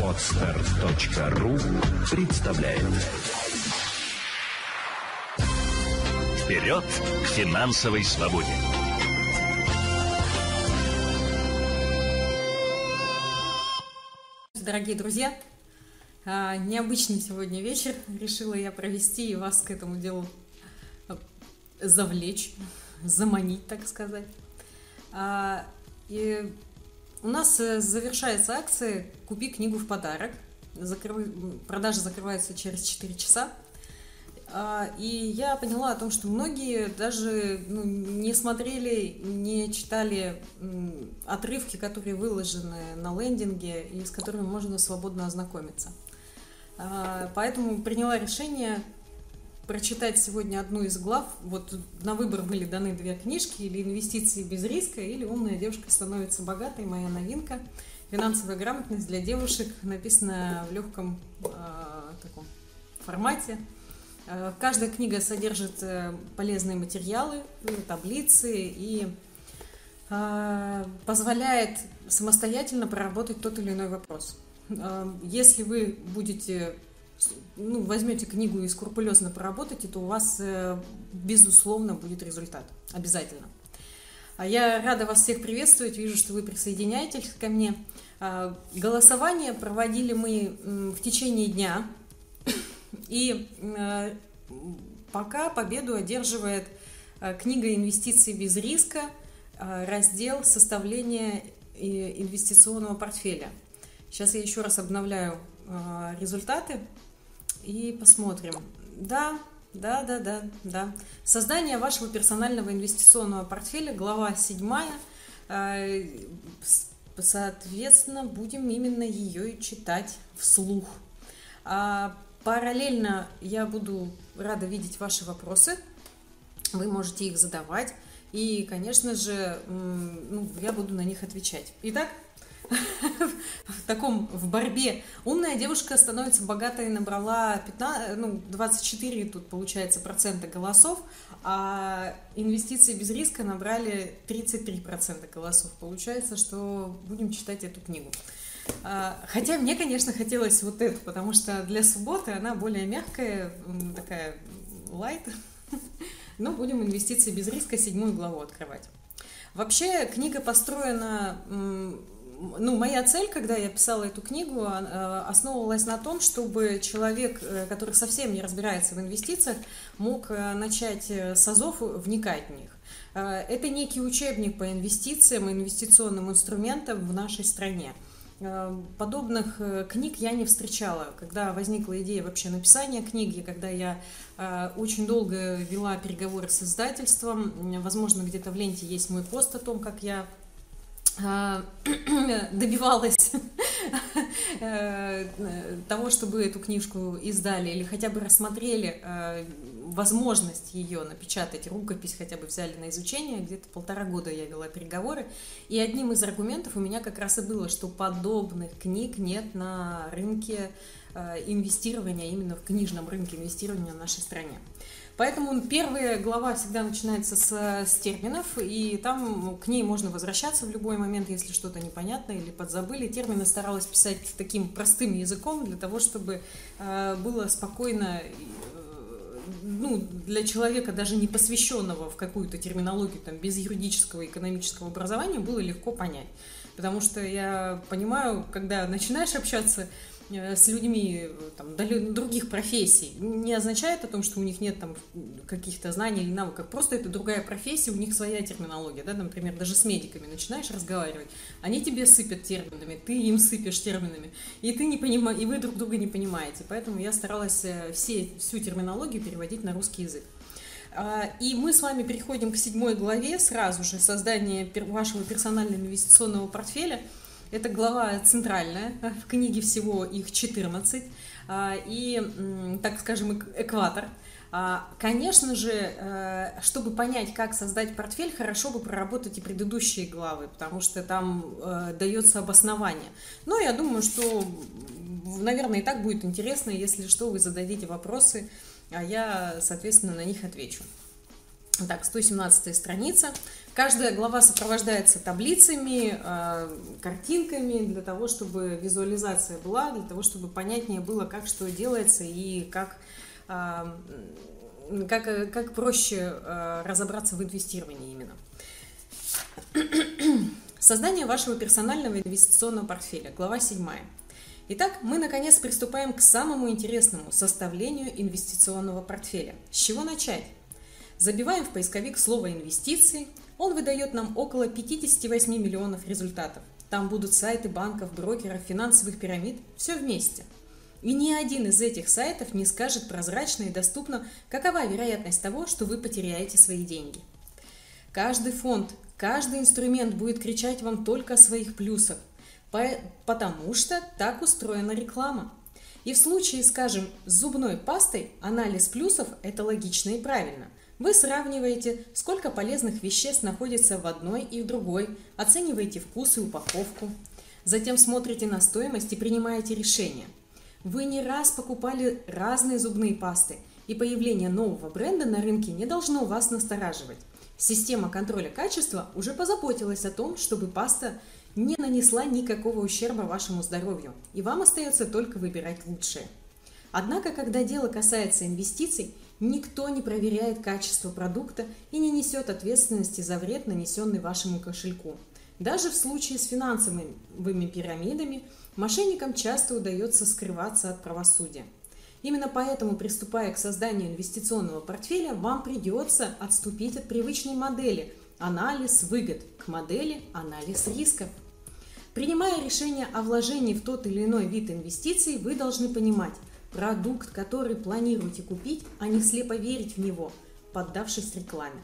Отстар.ру представляет Вперед к финансовой свободе! Дорогие друзья, а, необычный сегодня вечер. Решила я провести и вас к этому делу а, завлечь, заманить, так сказать. А, и у нас э, завершается акция «Купи книгу в подарок». Закрыв... Продажа закрывается через 4 часа. И я поняла о том, что многие даже ну, не смотрели, не читали отрывки, которые выложены на лендинге и с которыми можно свободно ознакомиться. А, поэтому приняла решение прочитать сегодня одну из глав. Вот на выбор были даны две книжки, или «Инвестиции без риска», или «Умная девушка становится богатой», моя новинка. «Финансовая грамотность для девушек» написана в легком э, таком формате. Э, каждая книга содержит э, полезные материалы, таблицы и э, позволяет самостоятельно проработать тот или иной вопрос. Если вы будете, ну, возьмете книгу и скрупулезно проработаете, то у вас, э, безусловно, будет результат. Обязательно. А я рада вас всех приветствовать. Вижу, что вы присоединяетесь ко мне. А, голосование проводили мы в течение дня. И э, пока победу одерживает э, книга «Инвестиции без риска», раздел «Составление инвестиционного портфеля». Сейчас я еще раз обновляю результаты и посмотрим. Да, да, да, да, да. Создание вашего персонального инвестиционного портфеля, глава 7. Э, соответственно, будем именно ее и читать вслух. А параллельно я буду рада видеть ваши вопросы. Вы можете их задавать. И, конечно же, ну, я буду на них отвечать. Итак, в таком, в борьбе. Умная девушка становится богатой, набрала 15, ну, 24 тут получается процента голосов, а инвестиции без риска набрали 33 процента голосов. Получается, что будем читать эту книгу. А, хотя мне, конечно, хотелось вот эту, потому что для субботы она более мягкая, такая лайт. Но будем инвестиции без риска седьмую главу открывать. Вообще книга построена ну, моя цель, когда я писала эту книгу, а, э, основывалась на том, чтобы человек, э, который совсем не разбирается в инвестициях, мог э, начать с азов вникать в них. Это некий учебник по инвестициям и инвестиционным инструментам в нашей стране. Подобных книг я не встречала. Когда возникла идея вообще написания книги, когда я очень долго вела переговоры с издательством, возможно, где-то в ленте есть мой пост о том, как я а, добивалась э, того, чтобы эту книжку издали или хотя бы рассмотрели э, возможность ее напечатать, рукопись хотя бы взяли на изучение. Где-то полтора года я вела переговоры. И одним из аргументов у меня как раз и было, что подобных книг нет на рынке э, инвестирования, именно в книжном рынке инвестирования в нашей стране. Поэтому первая глава всегда начинается с, с терминов, и там к ней можно возвращаться в любой момент, если что-то непонятно или подзабыли. Термины старалась писать таким простым языком для того, чтобы э, было спокойно э, ну, для человека, даже не посвященного в какую-то терминологию, там, без юридического и экономического образования, было легко понять. Потому что я понимаю, когда начинаешь общаться Э, с людьми там, других профессий не означает о том, что у них нет там каких-то знаний или навыков. Просто это другая профессия, у них своя терминология. Да? Например, даже с медиками начинаешь разговаривать, они тебе сыпят терминами, ты им сыпешь терминами, и ты не понимаешь, и вы друг друга не понимаете. Поэтому я старалась э, все, всю терминологию переводить на русский язык. А, и мы с вами переходим к седьмой главе сразу же создание вашего персонального инвестиционного портфеля – это глава центральная, в книге всего их 14, а, и, так скажем, экватор. А, конечно же, э, чтобы понять, как создать портфель, хорошо бы проработать и предыдущие главы, потому что там э, дается обоснование. Но я думаю, что, наверное, и так будет интересно, если что, вы зададите вопросы, а я, соответственно, на них отвечу. Так, 117 страница. Каждая глава сопровождается таблицами, э, картинками для того, чтобы визуализация была, для того, чтобы понятнее было, как что делается и как, э, как, как проще э, разобраться в инвестировании именно. Создание вашего персонального инвестиционного портфеля. Глава 7. Итак, мы наконец приступаем к самому интересному – составлению инвестиционного портфеля. С чего начать? Забиваем в поисковик слово «инвестиции», он выдает нам около 58 миллионов результатов. Там будут сайты банков, брокеров, финансовых пирамид, все вместе. И ни один из этих сайтов не скажет прозрачно и доступно, какова вероятность того, что вы потеряете свои деньги. Каждый фонд, каждый инструмент будет кричать вам только о своих плюсах, потому что так устроена реклама. И в случае, скажем, с зубной пастой анализ плюсов – это логично и правильно – вы сравниваете, сколько полезных веществ находится в одной и в другой, оцениваете вкус и упаковку. Затем смотрите на стоимость и принимаете решение. Вы не раз покупали разные зубные пасты, и появление нового бренда на рынке не должно вас настораживать. Система контроля качества уже позаботилась о том, чтобы паста не нанесла никакого ущерба вашему здоровью, и вам остается только выбирать лучшее. Однако, когда дело касается инвестиций, никто не проверяет качество продукта и не несет ответственности за вред, нанесенный вашему кошельку. Даже в случае с финансовыми пирамидами мошенникам часто удается скрываться от правосудия. Именно поэтому, приступая к созданию инвестиционного портфеля, вам придется отступить от привычной модели анализ выгод к модели анализ рисков. Принимая решение о вложении в тот или иной вид инвестиций, вы должны понимать – продукт, который планируете купить, а не слепо верить в него, поддавшись рекламе.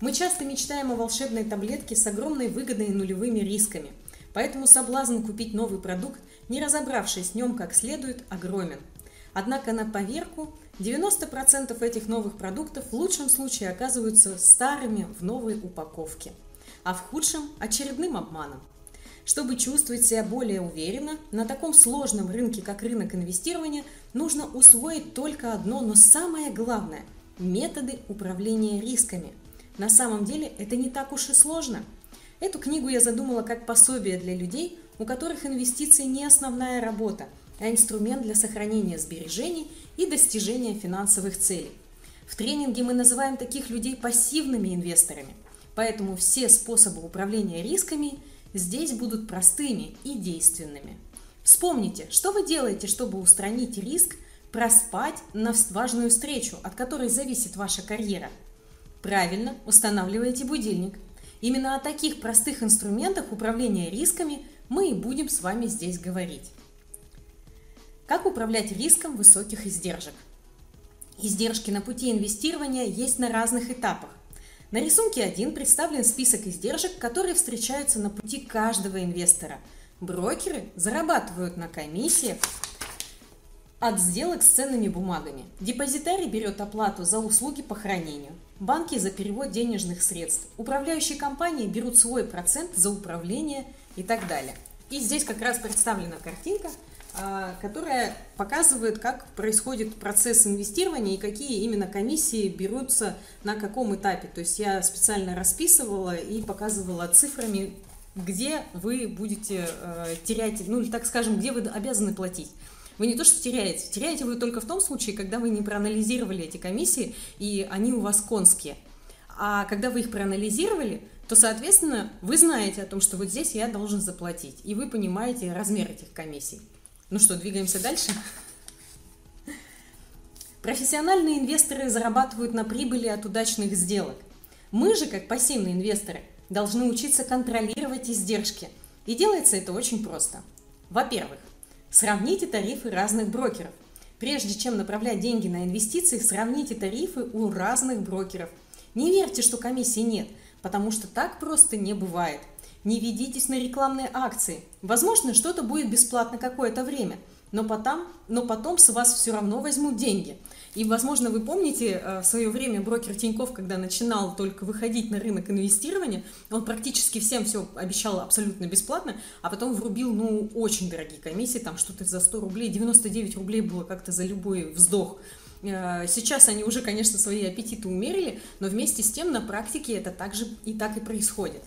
Мы часто мечтаем о волшебной таблетке с огромной выгодой и нулевыми рисками, поэтому соблазн купить новый продукт, не разобравшись с нем как следует, огромен. Однако на поверку 90% этих новых продуктов в лучшем случае оказываются старыми в новой упаковке, а в худшем – очередным обманом. Чтобы чувствовать себя более уверенно, на таком сложном рынке, как рынок инвестирования, нужно усвоить только одно, но самое главное – методы управления рисками. На самом деле это не так уж и сложно. Эту книгу я задумала как пособие для людей, у которых инвестиции не основная работа, а инструмент для сохранения сбережений и достижения финансовых целей. В тренинге мы называем таких людей пассивными инвесторами, поэтому все способы управления рисками – здесь будут простыми и действенными. Вспомните, что вы делаете, чтобы устранить риск проспать на важную встречу, от которой зависит ваша карьера. Правильно, устанавливаете будильник. Именно о таких простых инструментах управления рисками мы и будем с вами здесь говорить. Как управлять риском высоких издержек? Издержки на пути инвестирования есть на разных этапах. На рисунке 1 представлен список издержек, которые встречаются на пути каждого инвестора. Брокеры зарабатывают на комиссиях от сделок с ценными бумагами. Депозитарий берет оплату за услуги по хранению. Банки за перевод денежных средств. Управляющие компании берут свой процент за управление и так далее. И здесь как раз представлена картинка – которая показывает, как происходит процесс инвестирования и какие именно комиссии берутся на каком этапе. То есть я специально расписывала и показывала цифрами, где вы будете э, терять, ну или так скажем, где вы обязаны платить. Вы не то что теряете, теряете вы только в том случае, когда вы не проанализировали эти комиссии, и они у вас конские. А когда вы их проанализировали, то, соответственно, вы знаете о том, что вот здесь я должен заплатить, и вы понимаете размер этих комиссий. Ну что, двигаемся дальше? Профессиональные инвесторы зарабатывают на прибыли от удачных сделок. Мы же, как пассивные инвесторы, должны учиться контролировать издержки. И делается это очень просто. Во-первых, сравните тарифы разных брокеров. Прежде чем направлять деньги на инвестиции, сравните тарифы у разных брокеров. Не верьте, что комиссии нет, потому что так просто не бывает. Не ведитесь на рекламные акции. Возможно, что-то будет бесплатно какое-то время, но потом, но потом с вас все равно возьмут деньги. И, возможно, вы помните э, в свое время брокер Тиньков, когда начинал только выходить на рынок инвестирования, он практически всем все обещал абсолютно бесплатно, а потом врубил, ну, очень дорогие комиссии, там что-то за 100 рублей, 99 рублей было как-то за любой вздох. Э, сейчас они уже, конечно, свои аппетиты умерили, но вместе с тем на практике это также и так и происходит.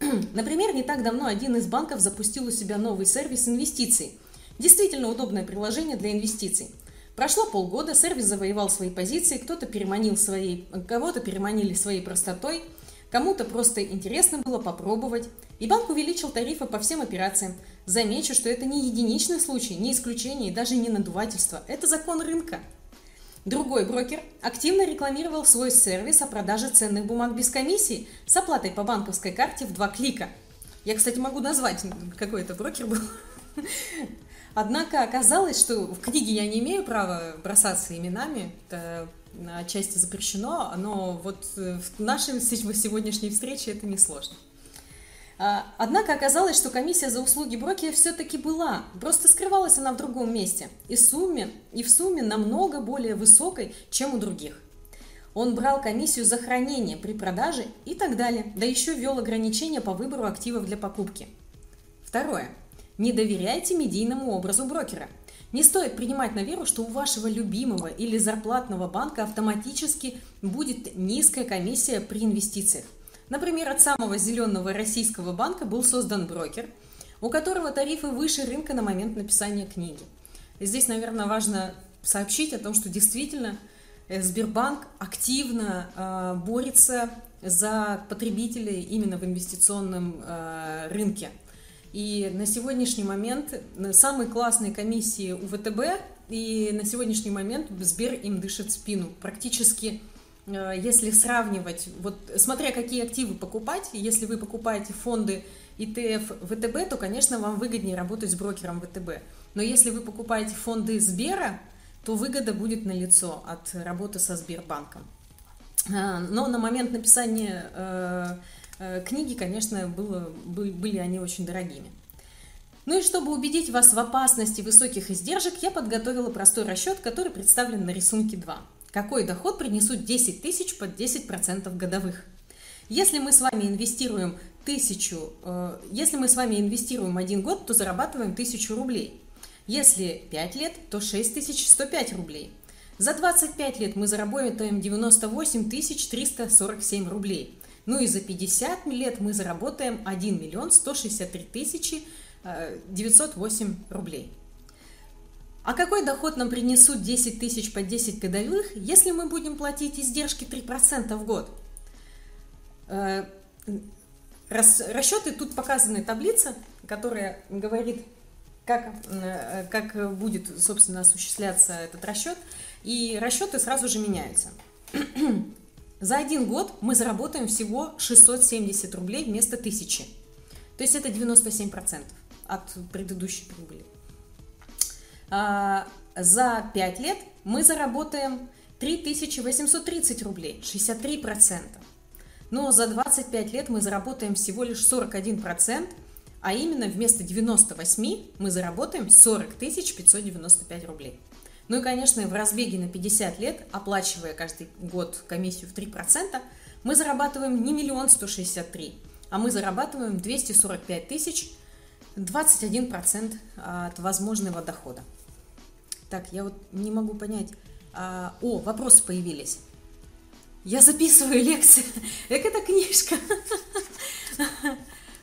Например, не так давно один из банков запустил у себя новый сервис инвестиций. Действительно удобное приложение для инвестиций. Прошло полгода, сервис завоевал свои позиции, кто-то переманил своей, кого-то переманили своей простотой, кому-то просто интересно было попробовать. И банк увеличил тарифы по всем операциям. Замечу, что это не единичный случай, не исключение и даже не надувательство. Это закон рынка. Другой брокер активно рекламировал свой сервис о продаже ценных бумаг без комиссии с оплатой по банковской карте в два клика. Я, кстати, могу назвать, какой это брокер был. Однако оказалось, что в книге я не имею права бросаться именами, это отчасти запрещено, но вот в нашей сегодняшней встрече это не сложно. А, однако оказалось, что комиссия за услуги брокера все-таки была, просто скрывалась она в другом месте, и, сумме, и в сумме намного более высокой, чем у других. Он брал комиссию за хранение при продаже и так далее, да еще ввел ограничения по выбору активов для покупки. Второе. Не доверяйте медийному образу брокера. Не стоит принимать на веру, что у вашего любимого или зарплатного банка автоматически будет низкая комиссия при инвестициях. Например, от самого зеленого российского банка был создан брокер, у которого тарифы выше рынка на момент написания книги. здесь, наверное, важно сообщить о том, что действительно э, Сбербанк активно э, борется за потребителей именно в инвестиционном э, рынке – и на сегодняшний момент самые классные комиссии у ВТБ, и на сегодняшний момент Сбер им дышит спину. Практически, если сравнивать, вот смотря какие активы покупать, если вы покупаете фонды ETF ВТБ, то, конечно, вам выгоднее работать с брокером ВТБ. Но если вы покупаете фонды Сбера, то выгода будет налицо от работы со Сбербанком. А, но на момент написания э, Э, книги, конечно, было, были они очень дорогими. Ну и чтобы убедить вас в опасности высоких издержек, я подготовила простой расчет, который представлен на рисунке 2. Какой доход принесут 10 тысяч под 10% годовых? Если мы с вами инвестируем тысячу, э, если мы с вами инвестируем один год, то зарабатываем тысячу рублей. Если 5 лет, то 6105 рублей. За 25 лет мы заработаем 98 347 рублей. Ну и за 50 лет мы заработаем 1 миллион 163 тысячи 908 э, рублей. А какой доход нам принесут 10 тысяч по 10 годовых, если мы будем платить издержки 3% в год? Э, расчеты, тут показаны таблица, которая говорит, как, э, как будет, собственно, осуществляться этот расчет. И расчеты сразу же меняются. За один год мы заработаем всего 670 рублей вместо 1000. То есть это 97% от предыдущей прибыли. А, за 5 лет мы заработаем 3830 рублей, 63%. Но за 25 лет мы заработаем всего лишь 41%, а именно вместо 98 мы заработаем 40 595 рублей. Ну и, конечно, в разбеге на 50 лет, оплачивая каждый год комиссию в 3%, мы зарабатываем не миллион 163, а мы зарабатываем 245 тысяч, 21% от возможного дохода. Так, я вот не могу понять. А, о, вопросы появились. Я записываю лекции. Как это книжка?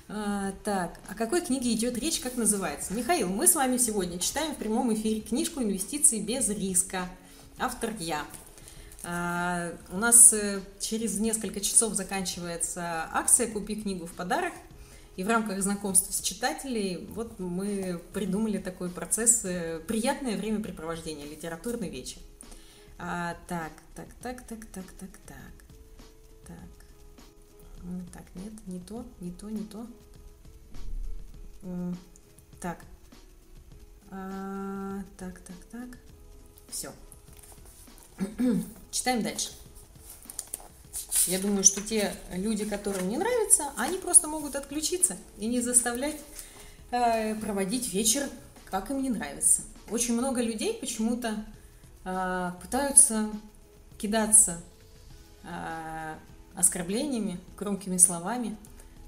А, так, о какой книге идет речь, как называется? Михаил, мы с вами сегодня читаем в прямом эфире книжку «Инвестиции без риска». Автор я. А, у нас э, через несколько часов заканчивается акция «Купи книгу в подарок». И в рамках знакомства с читателей вот мы придумали такой процесс э, «Приятное времяпрепровождение. Литературный вечер». А, так, так, так, так, так, так, так. Так. Так, нет, не то, не то, не то. Так. А, так, так, так. Все. Читаем дальше. Я думаю, что те люди, которым не нравится, они просто могут отключиться и не заставлять э, проводить вечер, как им не нравится. Очень много людей почему-то э, пытаются кидаться э, оскорблениями, громкими словами,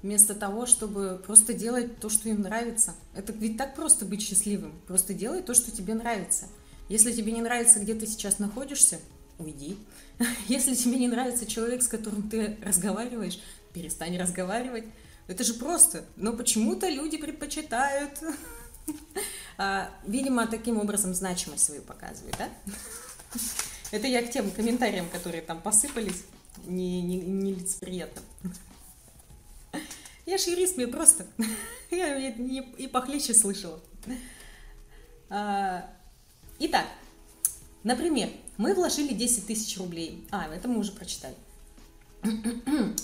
вместо того, чтобы просто делать то, что им нравится. Это ведь так просто быть счастливым. Просто делай то, что тебе нравится. Если тебе не нравится, где ты сейчас находишься, уйди. Если тебе не нравится человек, с которым ты разговариваешь, перестань разговаривать. Это же просто. Но почему-то люди предпочитают. А, видимо, таким образом значимость свою показывают, да? Это я к тем комментариям, которые там посыпались, не, не, не. Я же юрист, мне просто. Я и похлеще слышала. А, итак, например, мы вложили 10 тысяч рублей. А, это мы уже прочитали.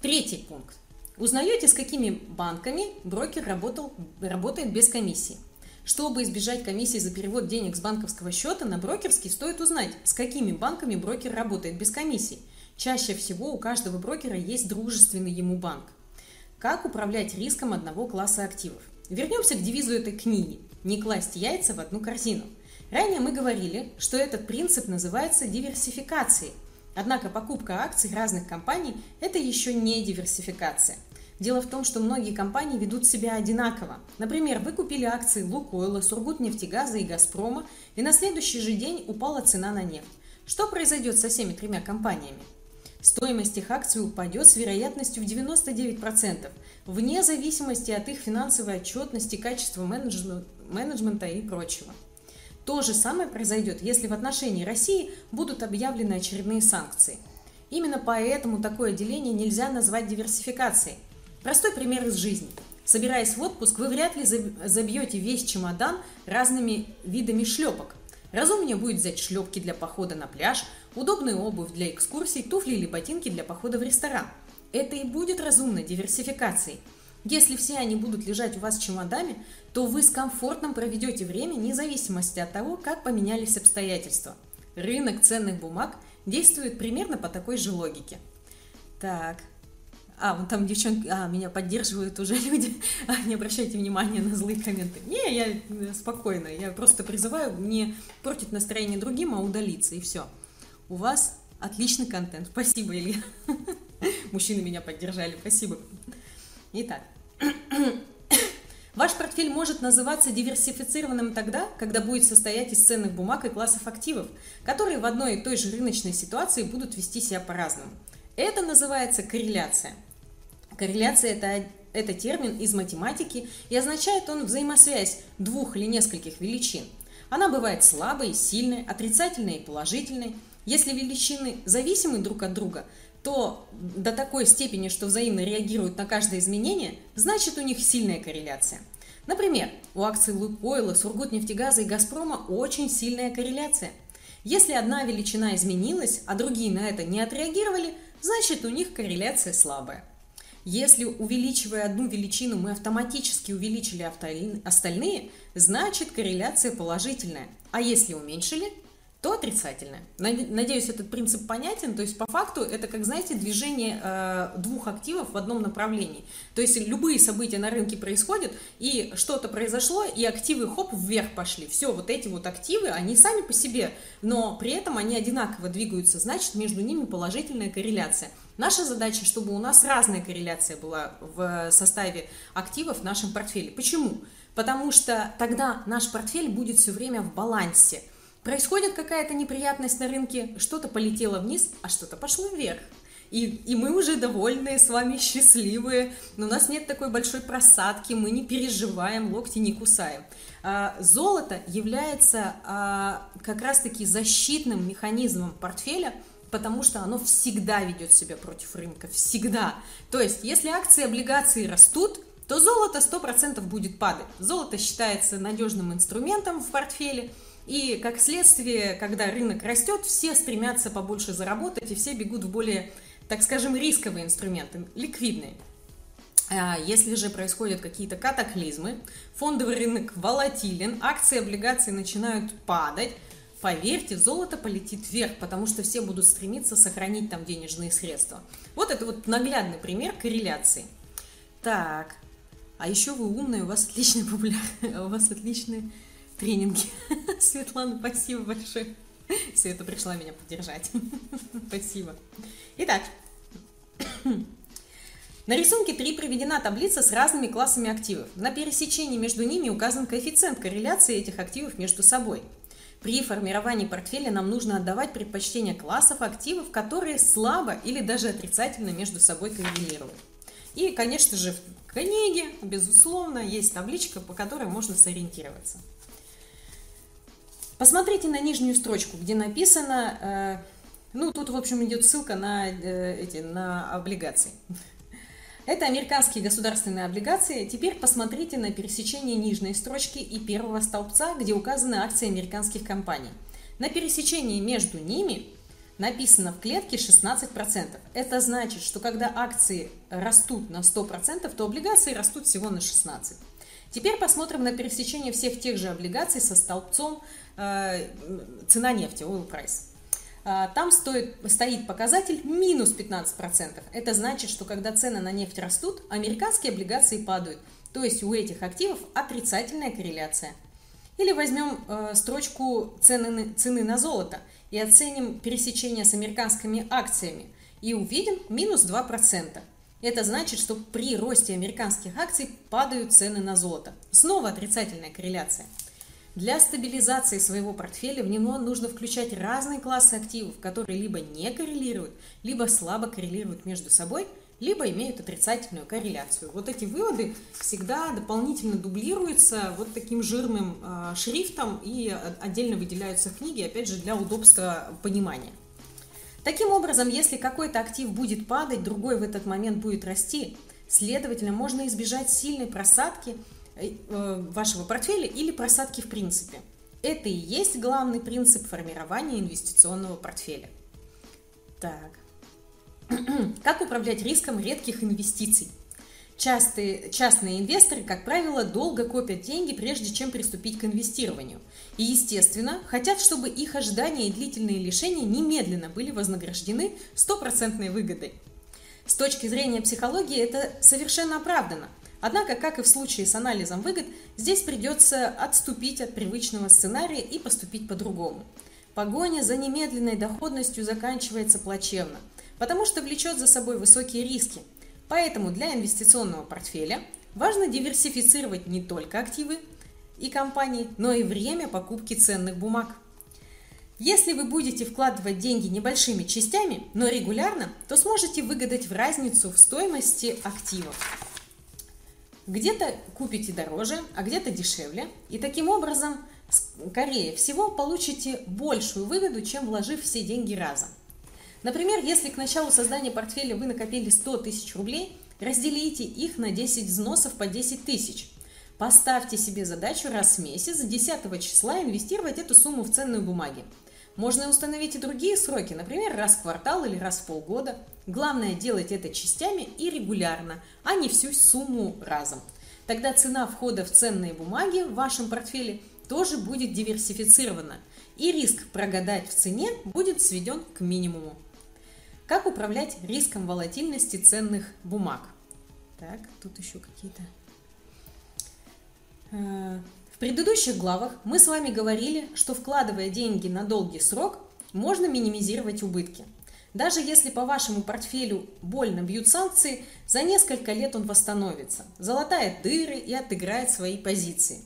Третий пункт. Узнаете, с какими банками брокер работал, работает без комиссии. Чтобы избежать комиссии за перевод денег с банковского счета на брокерский, стоит узнать, с какими банками брокер работает без комиссии. Чаще всего у каждого брокера есть дружественный ему банк. Как управлять риском одного класса активов? Вернемся к девизу этой книги «Не класть яйца в одну корзину». Ранее мы говорили, что этот принцип называется диверсификацией. Однако покупка акций разных компаний – это еще не диверсификация – Дело в том, что многие компании ведут себя одинаково. Например, вы купили акции Лукойла, Сургутнефтегаза и Газпрома, и на следующий же день упала цена на нефть. Что произойдет со всеми тремя компаниями? Стоимость их акций упадет с вероятностью в 99%, вне зависимости от их финансовой отчетности, качества менеджмента и прочего. То же самое произойдет, если в отношении России будут объявлены очередные санкции. Именно поэтому такое деление нельзя назвать диверсификацией – Простой пример из жизни. Собираясь в отпуск, вы вряд ли забьете весь чемодан разными видами шлепок. Разумнее будет взять шлепки для похода на пляж, удобную обувь для экскурсий, туфли или ботинки для похода в ресторан. Это и будет разумной диверсификацией. Если все они будут лежать у вас в то вы с комфортом проведете время, вне зависимости от того, как поменялись обстоятельства. Рынок ценных бумаг действует примерно по такой же логике. Так, а, вон там девчонки, а, меня поддерживают уже люди. А, не обращайте внимания на злые комменты. Не, я э, спокойно. Я просто призываю не портить настроение другим, а удалиться, и все. У вас отличный контент. Спасибо, Илья. Мужчины меня поддержали. Спасибо. Итак. Ваш портфель может называться диверсифицированным тогда, когда будет состоять из ценных бумаг и классов активов, которые в одной и той же рыночной ситуации будут вести себя по-разному. Это называется корреляция. Корреляция это, – это термин из математики и означает он взаимосвязь двух или нескольких величин. Она бывает слабой, сильной, отрицательной и положительной. Если величины зависимы друг от друга, то до такой степени, что взаимно реагируют на каждое изменение, значит у них сильная корреляция. Например, у акций Лукойла, Сургутнефтегаза и Газпрома очень сильная корреляция. Если одна величина изменилась, а другие на это не отреагировали, значит у них корреляция слабая. Если увеличивая одну величину мы автоматически увеличили остальные, значит корреляция положительная. А если уменьшили, то отрицательное. Надеюсь, этот принцип понятен. То есть, по факту, это, как знаете, движение э, двух активов в одном направлении. То есть, любые события на рынке происходят, и что-то произошло, и активы, хоп, вверх пошли. Все, вот эти вот активы, они сами по себе, но при этом они одинаково двигаются, значит, между ними положительная корреляция. Наша задача, чтобы у нас разная корреляция была в составе активов в нашем портфеле. Почему? Потому что тогда наш портфель будет все время в балансе – Происходит какая-то неприятность на рынке, что-то полетело вниз, а что-то пошло вверх. И, и мы уже довольные, с вами счастливые, но у нас нет такой большой просадки, мы не переживаем, локти не кусаем. А, золото является а, как раз-таки защитным механизмом портфеля, потому что оно всегда ведет себя против рынка, всегда. То есть, если акции и облигации растут, то золото 100% будет падать. Золото считается надежным инструментом в портфеле – и как следствие, когда рынок растет, все стремятся побольше заработать, и все бегут в более, так скажем, рисковые инструменты, ликвидные. А если же происходят какие-то катаклизмы, фондовый рынок волатилен, акции и облигации начинают падать, поверьте, золото полетит вверх, потому что все будут стремиться сохранить там денежные средства. Вот это вот наглядный пример корреляции. Так, а еще вы умные, у вас отличный популяр, у вас отличный тренинги. Светлана, спасибо большое. Света пришла меня поддержать. Спасибо. Итак, на рисунке 3 приведена таблица с разными классами активов. На пересечении между ними указан коэффициент корреляции этих активов между собой. При формировании портфеля нам нужно отдавать предпочтение классов активов, которые слабо или даже отрицательно между собой коррелируют. И, конечно же, в книге, безусловно, есть табличка, по которой можно сориентироваться. Посмотрите на нижнюю строчку, где написано, э, ну, тут, в общем, идет ссылка на, э, эти, на облигации. Это американские государственные облигации. Теперь посмотрите на пересечение нижней строчки и первого столбца, где указаны акции американских компаний. На пересечении между ними написано в клетке 16%. Это значит, что когда акции растут на 100%, то облигации растут всего на 16%. Теперь посмотрим на пересечение всех тех же облигаций со столбцом цена нефти, oil price. А, там стоит, стоит показатель минус 15%. Это значит, что когда цены на нефть растут, американские облигации падают. То есть у этих активов отрицательная корреляция. Или возьмем э, строчку цены, цены на золото и оценим пересечение с американскими акциями. И увидим минус 2%. Это значит, что при росте американских акций падают цены на золото. Снова отрицательная корреляция. Для стабилизации своего портфеля в него нужно включать разные классы активов, которые либо не коррелируют, либо слабо коррелируют между собой, либо имеют отрицательную корреляцию. Вот эти выводы всегда дополнительно дублируются вот таким жирным э, шрифтом и отдельно выделяются в книге, опять же, для удобства понимания. Таким образом, если какой-то актив будет падать, другой в этот момент будет расти, следовательно, можно избежать сильной просадки вашего портфеля или просадки в принципе. Это и есть главный принцип формирования инвестиционного портфеля. Так. Как управлять риском редких инвестиций? Частые, частные инвесторы, как правило, долго копят деньги, прежде чем приступить к инвестированию. И, естественно, хотят, чтобы их ожидания и длительные лишения немедленно были вознаграждены стопроцентной выгодой. С точки зрения психологии это совершенно оправдано – Однако, как и в случае с анализом выгод, здесь придется отступить от привычного сценария и поступить по-другому. Погоня за немедленной доходностью заканчивается плачевно, потому что влечет за собой высокие риски. Поэтому для инвестиционного портфеля важно диверсифицировать не только активы и компании, но и время покупки ценных бумаг. Если вы будете вкладывать деньги небольшими частями, но регулярно, то сможете выгадать в разницу в стоимости активов. Где-то купите дороже, а где-то дешевле. И таким образом, скорее всего, получите большую выгоду, чем вложив все деньги разом. Например, если к началу создания портфеля вы накопили 100 тысяч рублей, разделите их на 10 взносов по 10 тысяч. Поставьте себе задачу раз в месяц, 10 числа инвестировать эту сумму в ценные бумаги. Можно установить и другие сроки, например, раз в квартал или раз в полгода. Главное делать это частями и регулярно, а не всю сумму разом. Тогда цена входа в ценные бумаги в вашем портфеле тоже будет диверсифицирована, и риск прогадать в цене будет сведен к минимуму. Как управлять риском волатильности ценных бумаг? Так, тут еще какие-то э, в предыдущих главах мы с вами говорили, что вкладывая деньги на долгий срок, можно минимизировать убытки. Даже если по вашему портфелю больно бьют санкции, за несколько лет он восстановится, залатает дыры и отыграет свои позиции.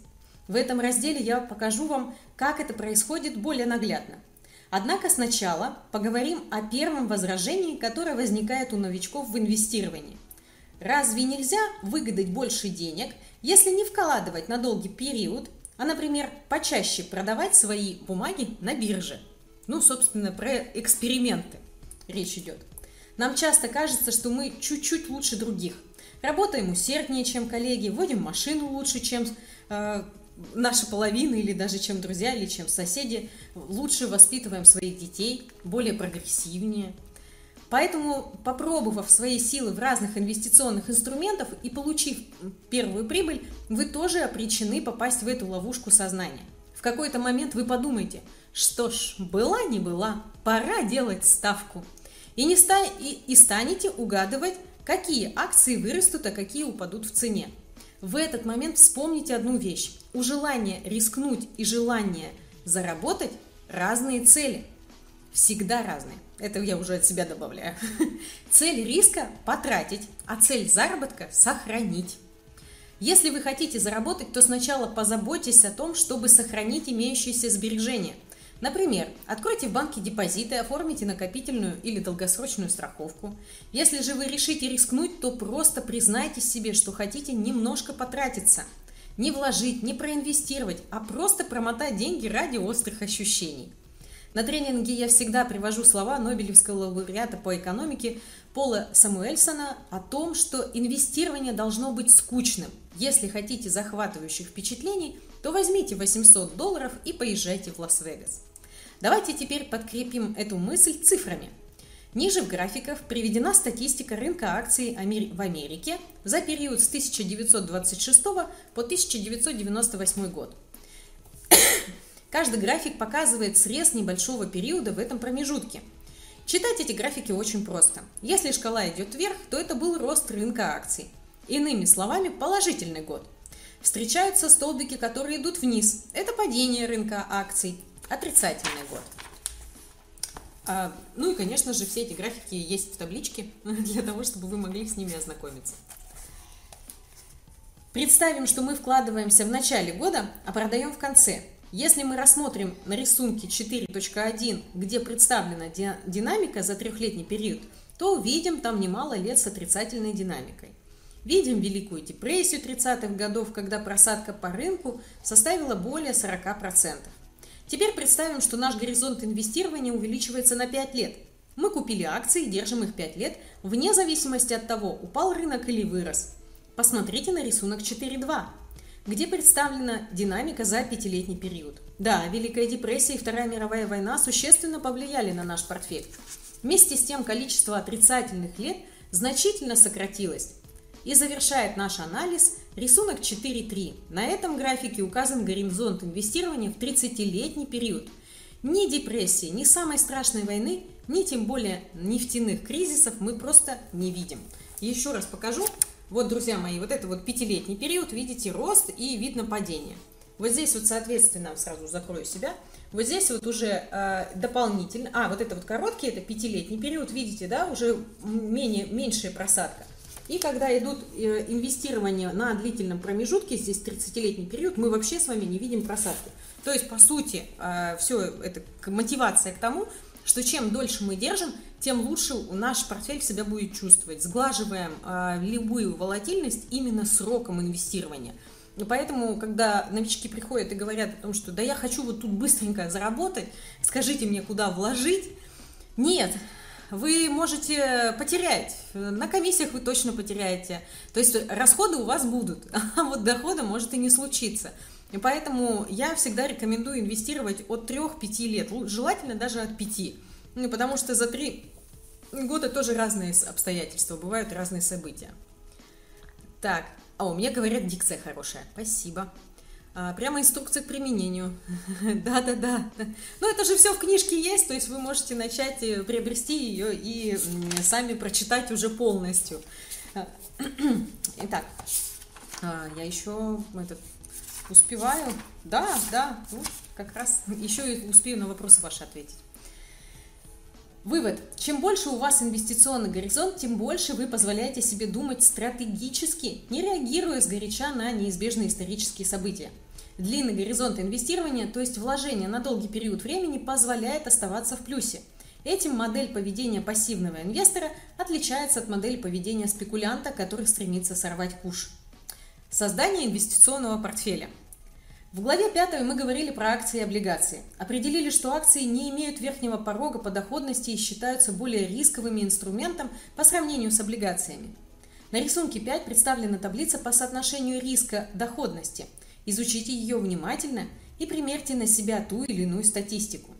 В этом разделе я покажу вам, как это происходит более наглядно. Однако сначала поговорим о первом возражении, которое возникает у новичков в инвестировании. Разве нельзя выгадать больше денег – если не вкладывать на долгий период, а, например, почаще продавать свои бумаги на бирже. Ну, собственно, про эксперименты речь идет. Нам часто кажется, что мы чуть-чуть лучше других. Работаем усерднее, чем коллеги, водим машину лучше, чем э, наша половина, или даже чем друзья, или чем соседи. Лучше воспитываем своих детей, более прогрессивнее – Поэтому, попробовав свои силы в разных инвестиционных инструментах и получив первую прибыль, вы тоже обречены попасть в эту ловушку сознания. В какой-то момент вы подумаете, что ж, была не была, пора делать ставку. И, не ста... и, и станете угадывать, какие акции вырастут, а какие упадут в цене. В этот момент вспомните одну вещь. У желания рискнуть и желания заработать разные цели. Всегда разные. Это я уже от себя добавляю. Цель риска – потратить, а цель заработка – сохранить. Если вы хотите заработать, то сначала позаботьтесь о том, чтобы сохранить имеющиеся сбережения. Например, откройте в банке депозиты, оформите накопительную или долгосрочную страховку. Если же вы решите рискнуть, то просто признайте себе, что хотите немножко потратиться. Не вложить, не проинвестировать, а просто промотать деньги ради острых ощущений. На тренинге я всегда привожу слова Нобелевского лауреата по экономике Пола Самуэльсона о том, что инвестирование должно быть скучным. Если хотите захватывающих впечатлений, то возьмите 800 долларов и поезжайте в Лас-Вегас. Давайте теперь подкрепим эту мысль цифрами. Ниже в графиках приведена статистика рынка акций в Америке за период с 1926 по 1998 год. Каждый график показывает срез небольшого периода в этом промежутке. Читать эти графики очень просто. Если шкала идет вверх, то это был рост рынка акций. Иными словами, положительный год. Встречаются столбики, которые идут вниз. Это падение рынка акций отрицательный год. А, ну и, конечно же, все эти графики есть в табличке для того, чтобы вы могли с ними ознакомиться. Представим, что мы вкладываемся в начале года, а продаем в конце. Если мы рассмотрим на рисунке 4.1, где представлена динамика за трехлетний период, то увидим там немало лет с отрицательной динамикой. Видим Великую депрессию 30-х годов, когда просадка по рынку составила более 40%. Теперь представим, что наш горизонт инвестирования увеличивается на 5 лет. Мы купили акции и держим их 5 лет, вне зависимости от того, упал рынок или вырос. Посмотрите на рисунок 4.2, где представлена динамика за пятилетний период. Да, Великая депрессия и Вторая мировая война существенно повлияли на наш портфель. Вместе с тем количество отрицательных лет значительно сократилось. И завершает наш анализ рисунок 4.3. На этом графике указан горизонт инвестирования в 30-летний период. Ни депрессии, ни самой страшной войны, ни тем более нефтяных кризисов мы просто не видим. Еще раз покажу. Вот, друзья мои, вот это вот пятилетний период, видите, рост и видно падение. Вот здесь вот, соответственно, сразу закрою себя. Вот здесь вот уже э, дополнительно, а, вот это вот короткий, это пятилетний период, видите, да, уже менее, меньшая просадка. И когда идут э, инвестирования на длительном промежутке, здесь 30-летний период, мы вообще с вами не видим просадку. То есть, по сути, э, все это мотивация к тому, что чем дольше мы держим, тем лучше наш портфель себя будет чувствовать. Сглаживаем э, любую волатильность именно сроком инвестирования. И поэтому, когда новички приходят и говорят о том, что да я хочу вот тут быстренько заработать, скажите мне, куда вложить, нет, вы можете потерять. На комиссиях вы точно потеряете. То есть расходы у вас будут, а вот дохода может и не случиться. И поэтому я всегда рекомендую инвестировать от 3-5 лет, желательно даже от 5. Ну, потому что за 3 года тоже разные обстоятельства, бывают разные события. Так, а у меня говорят, дикция хорошая. Спасибо. А, прямо инструкция к применению. Да-да-да. Но это же все в книжке есть, то есть вы можете начать э, приобрести ее и сами прочитать уже полностью. А, итак, а, я еще этот, успеваю. Да, да, ну, как раз еще и успею на вопросы ваши ответить. Вывод. Чем больше у вас инвестиционный горизонт, тем больше вы позволяете себе думать стратегически, не реагируя сгоряча на неизбежные исторические события. Длинный горизонт инвестирования, то есть вложение на долгий период времени, позволяет оставаться в плюсе. Этим модель поведения пассивного инвестора отличается от модели поведения спекулянта, который стремится сорвать куш. Создание инвестиционного портфеля. В главе 5 мы говорили про акции и облигации. Определили, что акции не имеют верхнего порога по доходности и считаются более рисковыми инструментом по сравнению с облигациями. На рисунке 5 представлена таблица по соотношению риска доходности – Изучите ее внимательно и примерьте на себя ту или иную статистику.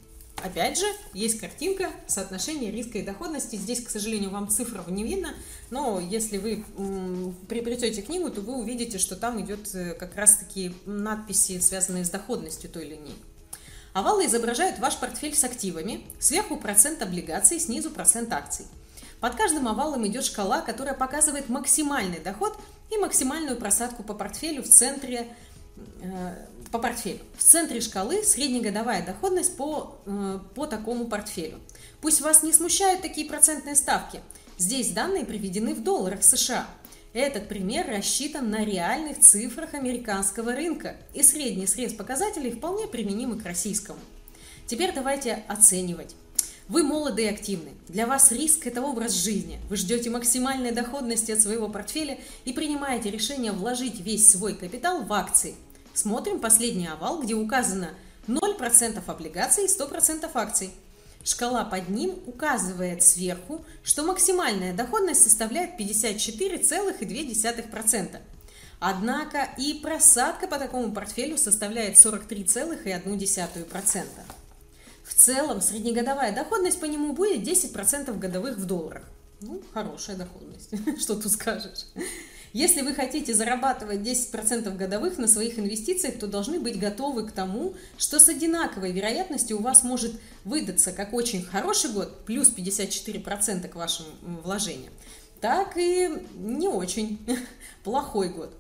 Опять же, есть картинка соотношения риска и доходности. Здесь, к сожалению, вам цифров не видно, но если вы приобретете книгу, то вы увидите, что там идет э, как раз-таки надписи, связанные с доходностью той или иной. Овалы изображают ваш портфель с активами, сверху процент облигаций, снизу процент акций. Под каждым овалом идет шкала, которая показывает максимальный доход и максимальную просадку по портфелю в центре Э, по портфелю. В центре шкалы среднегодовая доходность по, э, по такому портфелю. Пусть вас не смущают такие процентные ставки. Здесь данные приведены в долларах США. Этот пример рассчитан на реальных цифрах американского рынка, и средний срез показателей вполне применимы к российскому. Теперь давайте оценивать. Вы молоды и активны. Для вас риск – это образ жизни. Вы ждете максимальной доходности от своего портфеля и принимаете решение вложить весь свой капитал в акции. Смотрим последний овал, где указано 0% облигаций и 100% акций. Шкала под ним указывает сверху, что максимальная доходность составляет 54,2%. Однако и просадка по такому портфелю составляет 43,1%. В целом, среднегодовая доходность по нему будет 10% годовых в долларах. Ну, хорошая доходность, что тут скажешь. Если вы хотите зарабатывать 10% годовых на своих инвестициях, то должны быть готовы к тому, что с одинаковой вероятностью у вас может выдаться как очень хороший год, плюс 54% к вашим вложениям, так и не очень плохой год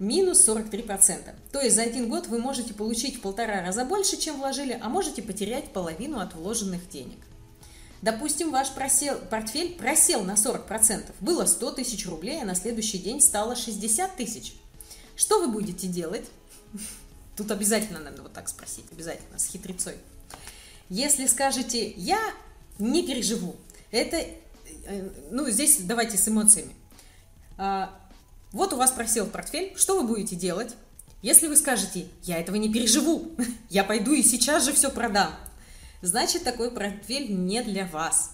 минус 43%. То есть за один год вы можете получить в полтора раза больше, чем вложили, а можете потерять половину от вложенных денег. Допустим, ваш просел, портфель просел на 40%. Было 100 тысяч рублей, а на следующий день стало 60 тысяч. Что вы будете делать? Тут обязательно надо вот так спросить, обязательно, с хитрецой. Если скажете «я не переживу», это, э, ну, здесь давайте с эмоциями. А, вот у вас просел портфель, что вы будете делать? Если вы скажете, я этого не переживу, я пойду и сейчас же все продам, значит такой портфель не для вас.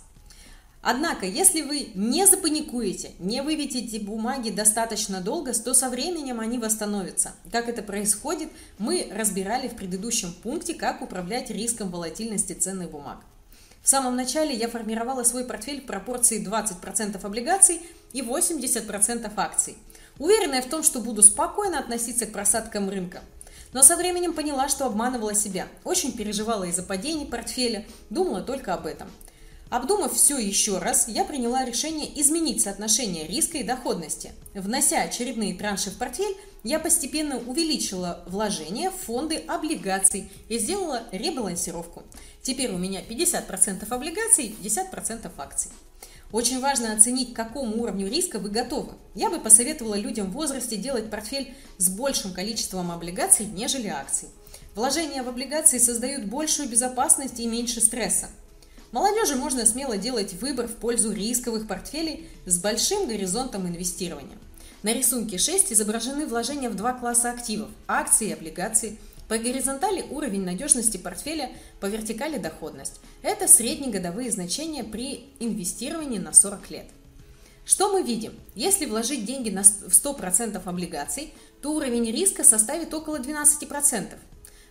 Однако, если вы не запаникуете, не выведете бумаги достаточно долго, то со временем они восстановятся. Как это происходит, мы разбирали в предыдущем пункте, как управлять риском волатильности ценных бумаг. В самом начале я формировала свой портфель в пропорции 20% облигаций и 80% акций – уверенная в том, что буду спокойно относиться к просадкам рынка. Но со временем поняла, что обманывала себя. Очень переживала из-за падений портфеля, думала только об этом. Обдумав все еще раз, я приняла решение изменить соотношение риска и доходности. Внося очередные транши в портфель, я постепенно увеличила вложения в фонды облигаций и сделала ребалансировку. Теперь у меня 50% облигаций и 50% акций. Очень важно оценить, к какому уровню риска вы готовы. Я бы посоветовала людям в возрасте делать портфель с большим количеством облигаций, нежели акций. Вложения в облигации создают большую безопасность и меньше стресса. Молодежи можно смело делать выбор в пользу рисковых портфелей с большим горизонтом инвестирования. На рисунке 6 изображены вложения в два класса активов – акции и облигации – по горизонтали уровень надежности портфеля, по вертикали доходность. Это среднегодовые значения при инвестировании на 40 лет. Что мы видим? Если вложить деньги на 100% облигаций, то уровень риска составит около 12%.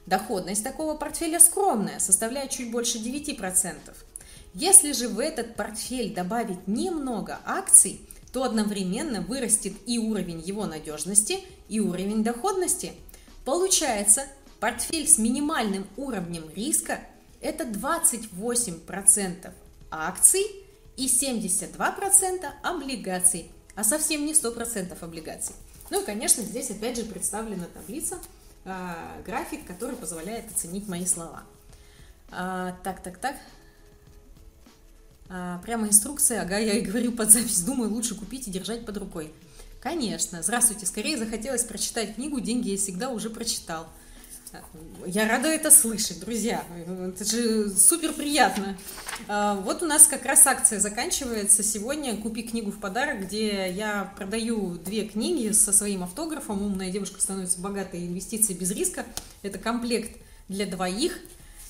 Доходность такого портфеля скромная, составляет чуть больше 9%. Если же в этот портфель добавить немного акций, то одновременно вырастет и уровень его надежности, и уровень доходности. Получается, Портфель с минимальным уровнем риска – это 28% акций и 72% облигаций, а совсем не 100% облигаций. Ну и, конечно, здесь опять же представлена таблица, э, график, который позволяет оценить мои слова. А, так, так, так. А, прямо инструкция, ага, я и говорю под запись, думаю, лучше купить и держать под рукой. Конечно, здравствуйте, скорее захотелось прочитать книгу «Деньги я всегда уже прочитал». Я рада это слышать, друзья. Это же супер приятно. А, вот у нас как раз акция заканчивается сегодня. Купи книгу в подарок, где я продаю две книги со своим автографом. Умная девушка становится богатой инвестицией без риска. Это комплект для двоих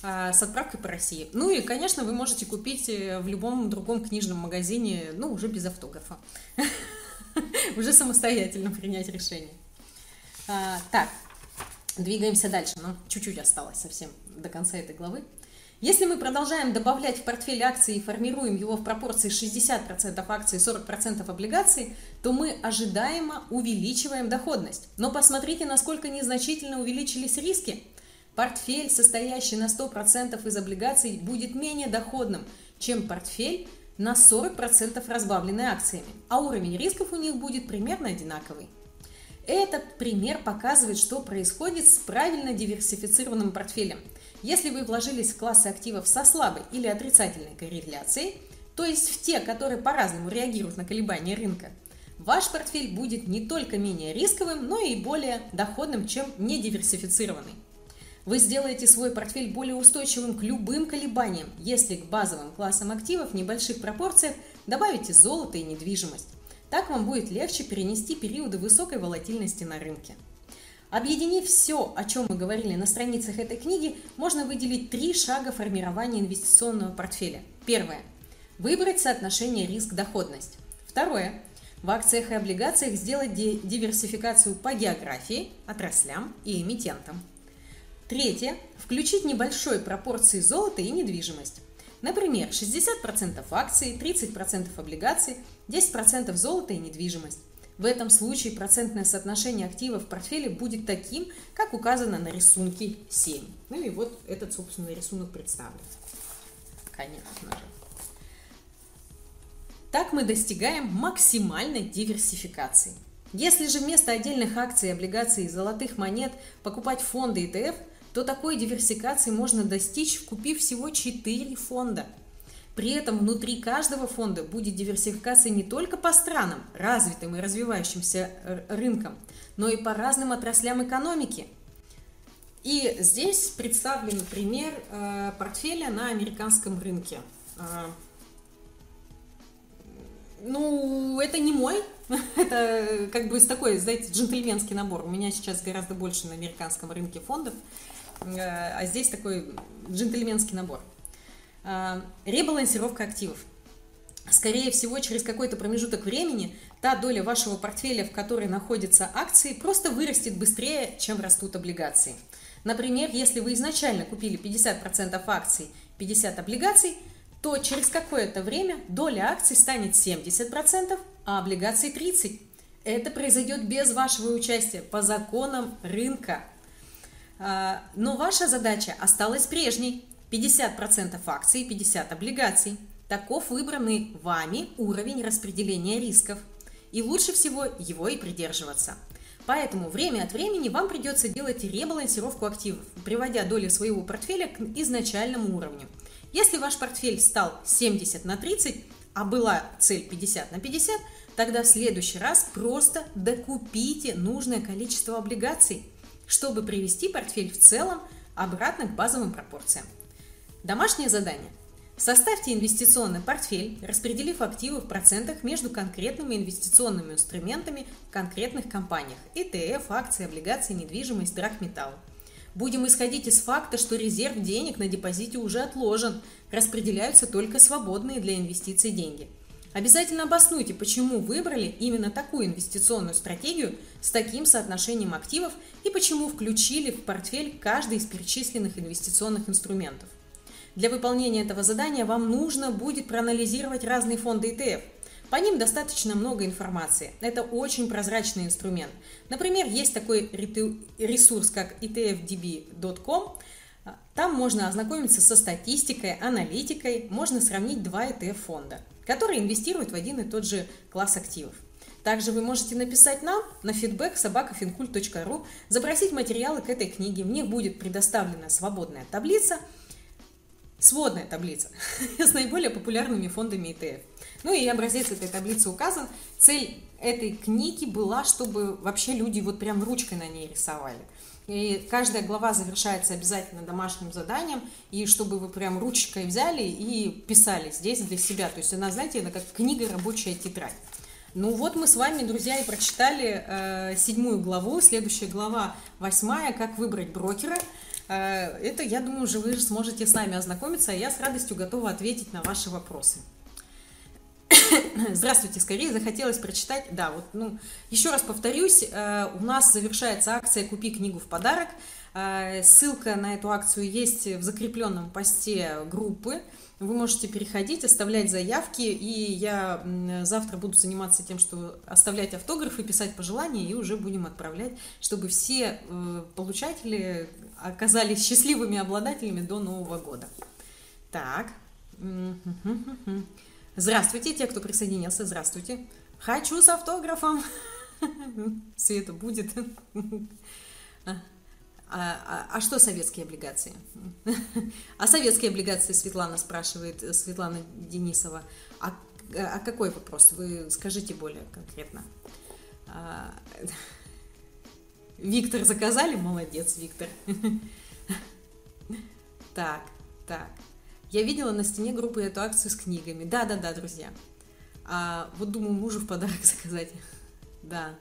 а, с отправкой по России. Ну и, конечно, вы можете купить э, в любом другом книжном магазине, ну, уже без автографа. Уже самостоятельно принять решение. А, так, Двигаемся дальше, нам чуть-чуть осталось совсем до конца этой главы. Если мы продолжаем добавлять в портфель акций и формируем его в пропорции 60% акций и 40% облигаций, то мы ожидаемо увеличиваем доходность. Но посмотрите, насколько незначительно увеличились риски. Портфель, состоящий на 100% из облигаций, будет менее доходным, чем портфель на 40% разбавленный акциями, а уровень рисков у них будет примерно одинаковый. Этот пример показывает, что происходит с правильно диверсифицированным портфелем. Если вы вложились в классы активов со слабой или отрицательной корреляцией, то есть в те, которые по-разному реагируют на колебания рынка, ваш портфель будет не только менее рисковым, но и более доходным, чем недиверсифицированный. Вы сделаете свой портфель более устойчивым к любым колебаниям, если к базовым классам активов в небольших пропорциях добавите золото и недвижимость. Так вам будет легче перенести периоды высокой волатильности на рынке. Объединив все, о чем мы говорили на страницах этой книги, можно выделить три шага формирования инвестиционного портфеля. Первое. Выбрать соотношение риск-доходность. Второе. В акциях и облигациях сделать диверсификацию по географии, отраслям и эмитентам. Третье. Включить небольшой пропорции золота и недвижимость. Например, 60% акций, 30% облигаций, 10% золота и недвижимость. В этом случае процентное соотношение активов в портфеле будет таким, как указано на рисунке 7. Ну и вот этот, собственно, рисунок представлен. Конечно же. Так мы достигаем максимальной диверсификации. Если же вместо отдельных акций, облигаций и золотых монет покупать фонды ETF, то такой диверсификации можно достичь, купив всего 4 фонда – при этом внутри каждого фонда будет диверсификация не только по странам, развитым и развивающимся э, рынкам, но и по разным отраслям экономики. И здесь представлен пример э, портфеля на американском рынке. Э, ну, это не мой, это как бы такой, знаете, джентльменский набор. У меня сейчас гораздо больше на американском рынке фондов, а здесь такой джентльменский набор. А, ребалансировка активов. Скорее всего, через какой-то промежуток времени та доля вашего портфеля, в которой находятся акции, просто вырастет быстрее, чем растут облигации. Например, если вы изначально купили 50% акций, 50 облигаций, то через какое-то время доля акций станет 70%, а облигаций 30%. Это произойдет без вашего участия по законам рынка. А, но ваша задача осталась прежней 50% акций, 50 облигаций. Таков выбранный вами уровень распределения рисков. И лучше всего его и придерживаться. Поэтому время от времени вам придется делать ребалансировку активов, приводя доли своего портфеля к изначальному уровню. Если ваш портфель стал 70 на 30, а была цель 50 на 50, тогда в следующий раз просто докупите нужное количество облигаций, чтобы привести портфель в целом обратно к базовым пропорциям. Домашнее задание. Составьте инвестиционный портфель, распределив активы в процентах между конкретными инвестиционными инструментами в конкретных компаниях – ETF, акции, облигации, недвижимость, драгметалл. Будем исходить из факта, что резерв денег на депозите уже отложен, распределяются только свободные для инвестиций деньги. Обязательно обоснуйте, почему выбрали именно такую инвестиционную стратегию с таким соотношением активов и почему включили в портфель каждый из перечисленных инвестиционных инструментов. Для выполнения этого задания вам нужно будет проанализировать разные фонды ETF. По ним достаточно много информации. Это очень прозрачный инструмент. Например, есть такой ресурс, как etfdb.com. Там можно ознакомиться со статистикой, аналитикой, можно сравнить два ETF-фонда, которые инвестируют в один и тот же класс активов. Также вы можете написать нам на feedback собакафинкульт.ру, запросить материалы к этой книге. Мне будет предоставлена свободная таблица – сводная таблица с наиболее популярными фондами ETF. Ну и образец этой таблицы указан. Цель этой книги была, чтобы вообще люди вот прям ручкой на ней рисовали. И каждая глава завершается обязательно домашним заданием, и чтобы вы прям ручкой взяли и писали здесь для себя. То есть она, знаете, она как книга рабочая тетрадь. Ну вот мы с вами, друзья, и прочитали э, седьмую главу. Следующая глава восьмая «Как выбрать брокера». Э, это, я думаю, уже вы сможете с нами ознакомиться, а я с радостью готова ответить на ваши вопросы. Здравствуйте, скорее захотелось прочитать. Да, вот, ну, еще раз повторюсь, э, у нас завершается акция «Купи книгу в подарок». Э, ссылка на эту акцию есть в закрепленном посте группы. Вы можете переходить, оставлять заявки, и я завтра буду заниматься тем, что оставлять автографы, писать пожелания, и уже будем отправлять, чтобы все получатели оказались счастливыми обладателями до Нового года. Так. Здравствуйте, те, кто присоединился, здравствуйте. Хочу с автографом. Света будет. А, а, а что советские облигации? А советские облигации, Светлана спрашивает, Светлана Денисова. А, а какой вопрос? Вы скажите более конкретно. А, Виктор заказали? Молодец, Виктор. Так, так. Я видела на стене группы эту акцию с книгами. Да-да-да, друзья. А, вот думаю, мужу в подарок заказать. Да.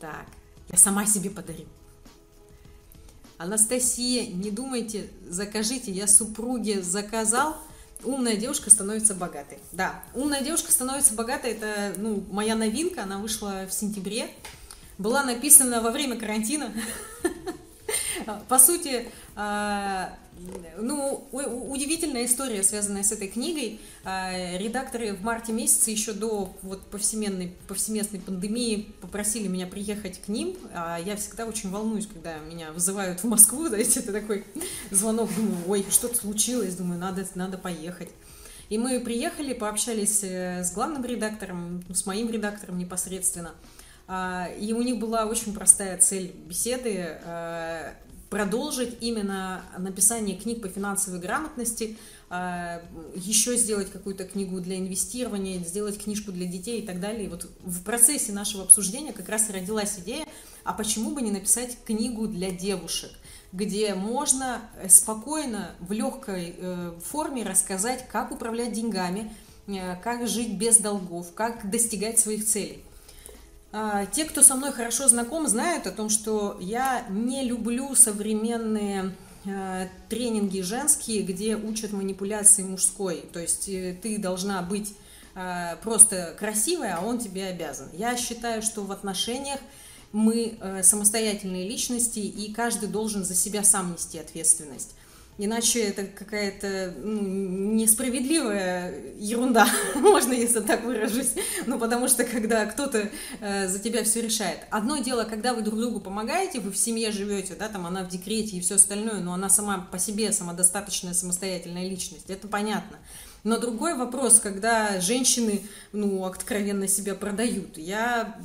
Так. Я сама себе подарю. Анастасия, не думайте, закажите. Я супруге заказал. Умная девушка становится богатой. Да, умная девушка становится богатой. Это ну, моя новинка. Она вышла в сентябре. Была написана во время карантина. По сути, а, ну, удивительная история, связанная с этой книгой. А, редакторы в марте месяце, еще до вот повсеместной, повсеместной пандемии, попросили меня приехать к ним. А я всегда очень волнуюсь, когда меня вызывают в Москву, знаете, это такой звонок, думаю, ой, что-то случилось, думаю, надо, надо поехать. И мы приехали, пообщались э, с главным редактором, с моим редактором непосредственно. А, и у них была очень простая цель беседы продолжить именно написание книг по финансовой грамотности, а, еще сделать какую-то книгу для инвестирования, сделать книжку для детей и так далее. И вот в процессе нашего обсуждения как раз и родилась идея, а почему бы не написать книгу для девушек, где можно спокойно, в легкой э, форме рассказать, как управлять деньгами, э, как жить без долгов, как достигать своих целей. А, те, кто со мной хорошо знаком, знают о том, что я не люблю современные э, тренинги женские, где учат манипуляции мужской. То есть э, ты должна быть э, просто красивая, а он тебе обязан. Я считаю, что в отношениях мы самостоятельные личности, и каждый должен за себя сам нести ответственность. Иначе это какая-то ну, несправедливая ерунда, можно, если так выражусь. Ну, потому что когда кто-то э, за тебя все решает. Одно дело, когда вы друг другу помогаете, вы в семье живете, да, там она в декрете и все остальное, но она сама по себе самодостаточная, самостоятельная личность, это понятно. Но другой вопрос, когда женщины, ну, откровенно себя продают. Я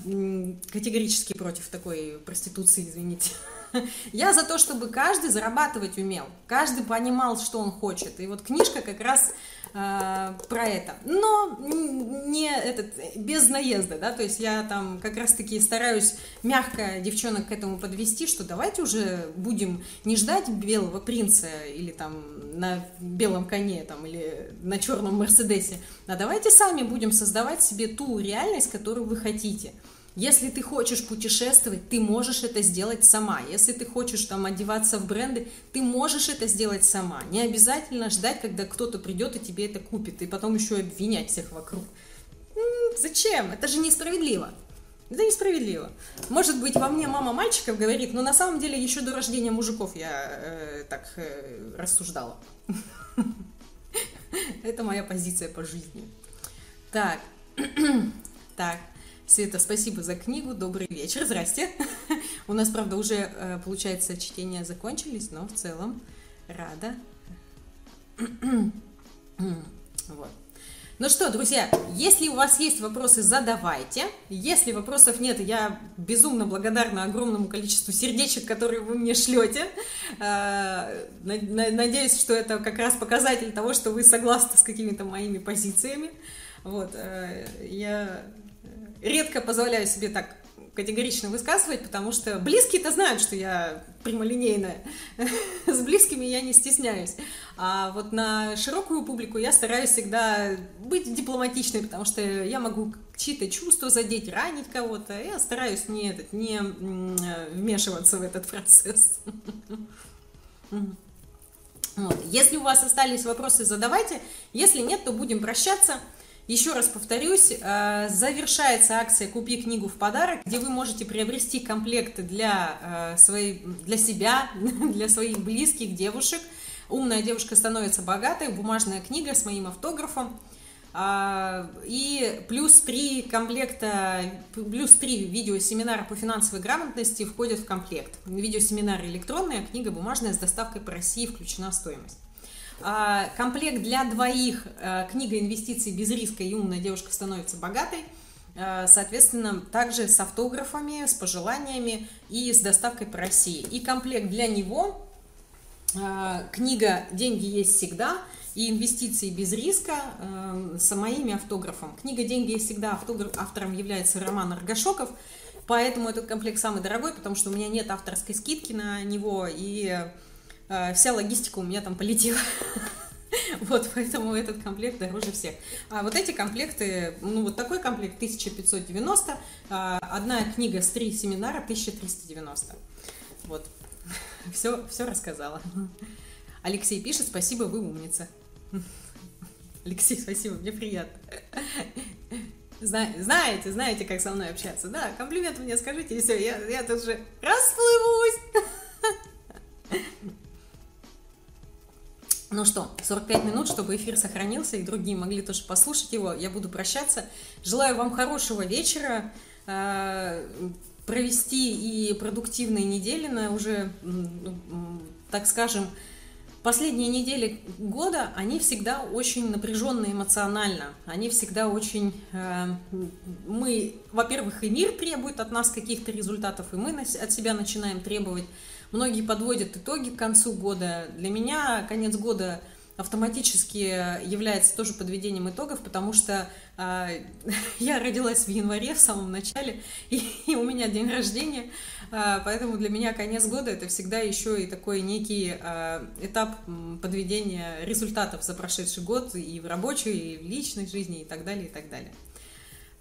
категорически против такой проституции, извините. Я за то, чтобы каждый зарабатывать умел, каждый понимал, что он хочет. И вот книжка как раз э, про это. Но не этот, без наезда, да, то есть я там как раз-таки стараюсь мягко девчонок к этому подвести, что давайте уже будем не ждать белого принца или там на белом коне там или на черном мерседесе, а давайте сами будем создавать себе ту реальность, которую вы хотите. Если ты хочешь путешествовать, ты можешь это сделать сама. Если ты хочешь там одеваться в бренды, ты можешь это сделать сама. Не обязательно ждать, когда кто-то придет и тебе это купит, и потом еще обвинять всех вокруг. М-м, зачем? Это же несправедливо. Это несправедливо. Может быть, во мне мама мальчиков говорит, но на самом деле еще до рождения мужиков я э, так э, рассуждала. Это моя позиция по жизни. Так, так. Света, спасибо за книгу, добрый вечер, здрасте. У нас, правда, уже, э, получается, чтения закончились, но в целом рада. Вот. Ну что, друзья, если у вас есть вопросы, задавайте. Если вопросов нет, я безумно благодарна огромному количеству сердечек, которые вы мне шлете. Э, надеюсь, что это как раз показатель того, что вы согласны с какими-то моими позициями. Вот, э, я редко позволяю себе так категорично высказывать, потому что близкие-то знают, что я прямолинейная. С близкими я не стесняюсь. А вот на широкую публику я стараюсь всегда быть дипломатичной, потому что я могу чьи-то чувства задеть, ранить кого-то. Я стараюсь не, этот, не вмешиваться в этот процесс. Вот. Если у вас остались вопросы, задавайте. Если нет, то будем прощаться. Еще раз повторюсь, э, завершается акция «Купи книгу в подарок», где вы можете приобрести комплекты для, э, своей, для себя, для своих близких девушек. «Умная девушка становится богатой», бумажная книга с моим автографом. А, и плюс три комплекта, плюс три видеосеминара по финансовой грамотности входят в комплект. Видеосеминары электронные, а книга бумажная с доставкой по России включена в стоимость. А, комплект для двоих, а, книга инвестиций без риска и умная девушка становится богатой. А, соответственно, также с автографами, с пожеланиями и с доставкой по России. И комплект для него, книга «Деньги есть всегда» и инвестиции без риска с моими автографом. Книга «Деньги есть всегда» автограф, автором является Роман Аргашоков, поэтому этот комплект самый дорогой, потому что у меня нет авторской скидки на него, и э, вся логистика у меня там полетела. Вот, поэтому этот комплект дороже всех. А вот эти комплекты, ну вот такой комплект 1590, а одна книга с три семинара 1390. Вот, все, все рассказала. Алексей пишет, спасибо, вы умница. Алексей, спасибо, мне приятно. Знаете, знаете, как со мной общаться. Да, комплимент мне скажите, и все, я, я тут же расплывусь. Ну что, 45 минут, чтобы эфир сохранился, и другие могли тоже послушать его. Я буду прощаться. Желаю вам хорошего вечера, э, провести и продуктивные недели на уже, так скажем, Последние недели года, они всегда очень напряженные эмоционально. Они всегда очень... Э, мы, во-первых, и мир требует от нас каких-то результатов, и мы от себя начинаем требовать. Многие подводят итоги к концу года. Для меня конец года автоматически является тоже подведением итогов, потому что э, я родилась в январе, в самом начале, и, и у меня день рождения, э, поэтому для меня конец года это всегда еще и такой некий э, этап подведения результатов за прошедший год и в рабочей, и в личной жизни, и так далее, и так далее.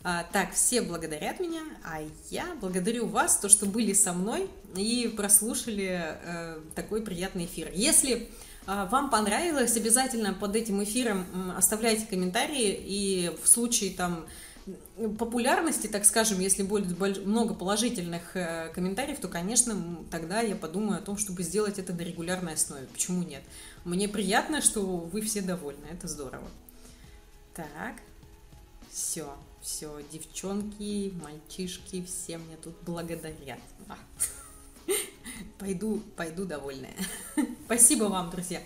А, так, все благодарят меня, а я благодарю вас, то, что были со мной и прослушали э, такой приятный эфир. Если а, вам понравилось, обязательно под этим эфиром оставляйте комментарии, и в случае там популярности, так скажем, если будет много положительных э, комментариев, то, конечно, тогда я подумаю о том, чтобы сделать это на регулярной основе. Почему нет? Мне приятно, что вы все довольны, это здорово. Так, все, все, девчонки, мальчишки, все мне тут благодарят. А. Пойду, пойду довольная. Спасибо вам, друзья.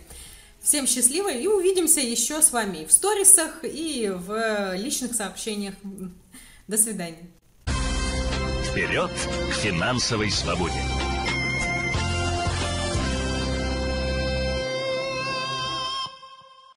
Всем счастливо и увидимся еще с вами в сторисах, и в личных сообщениях. До свидания. Вперед к финансовой свободе!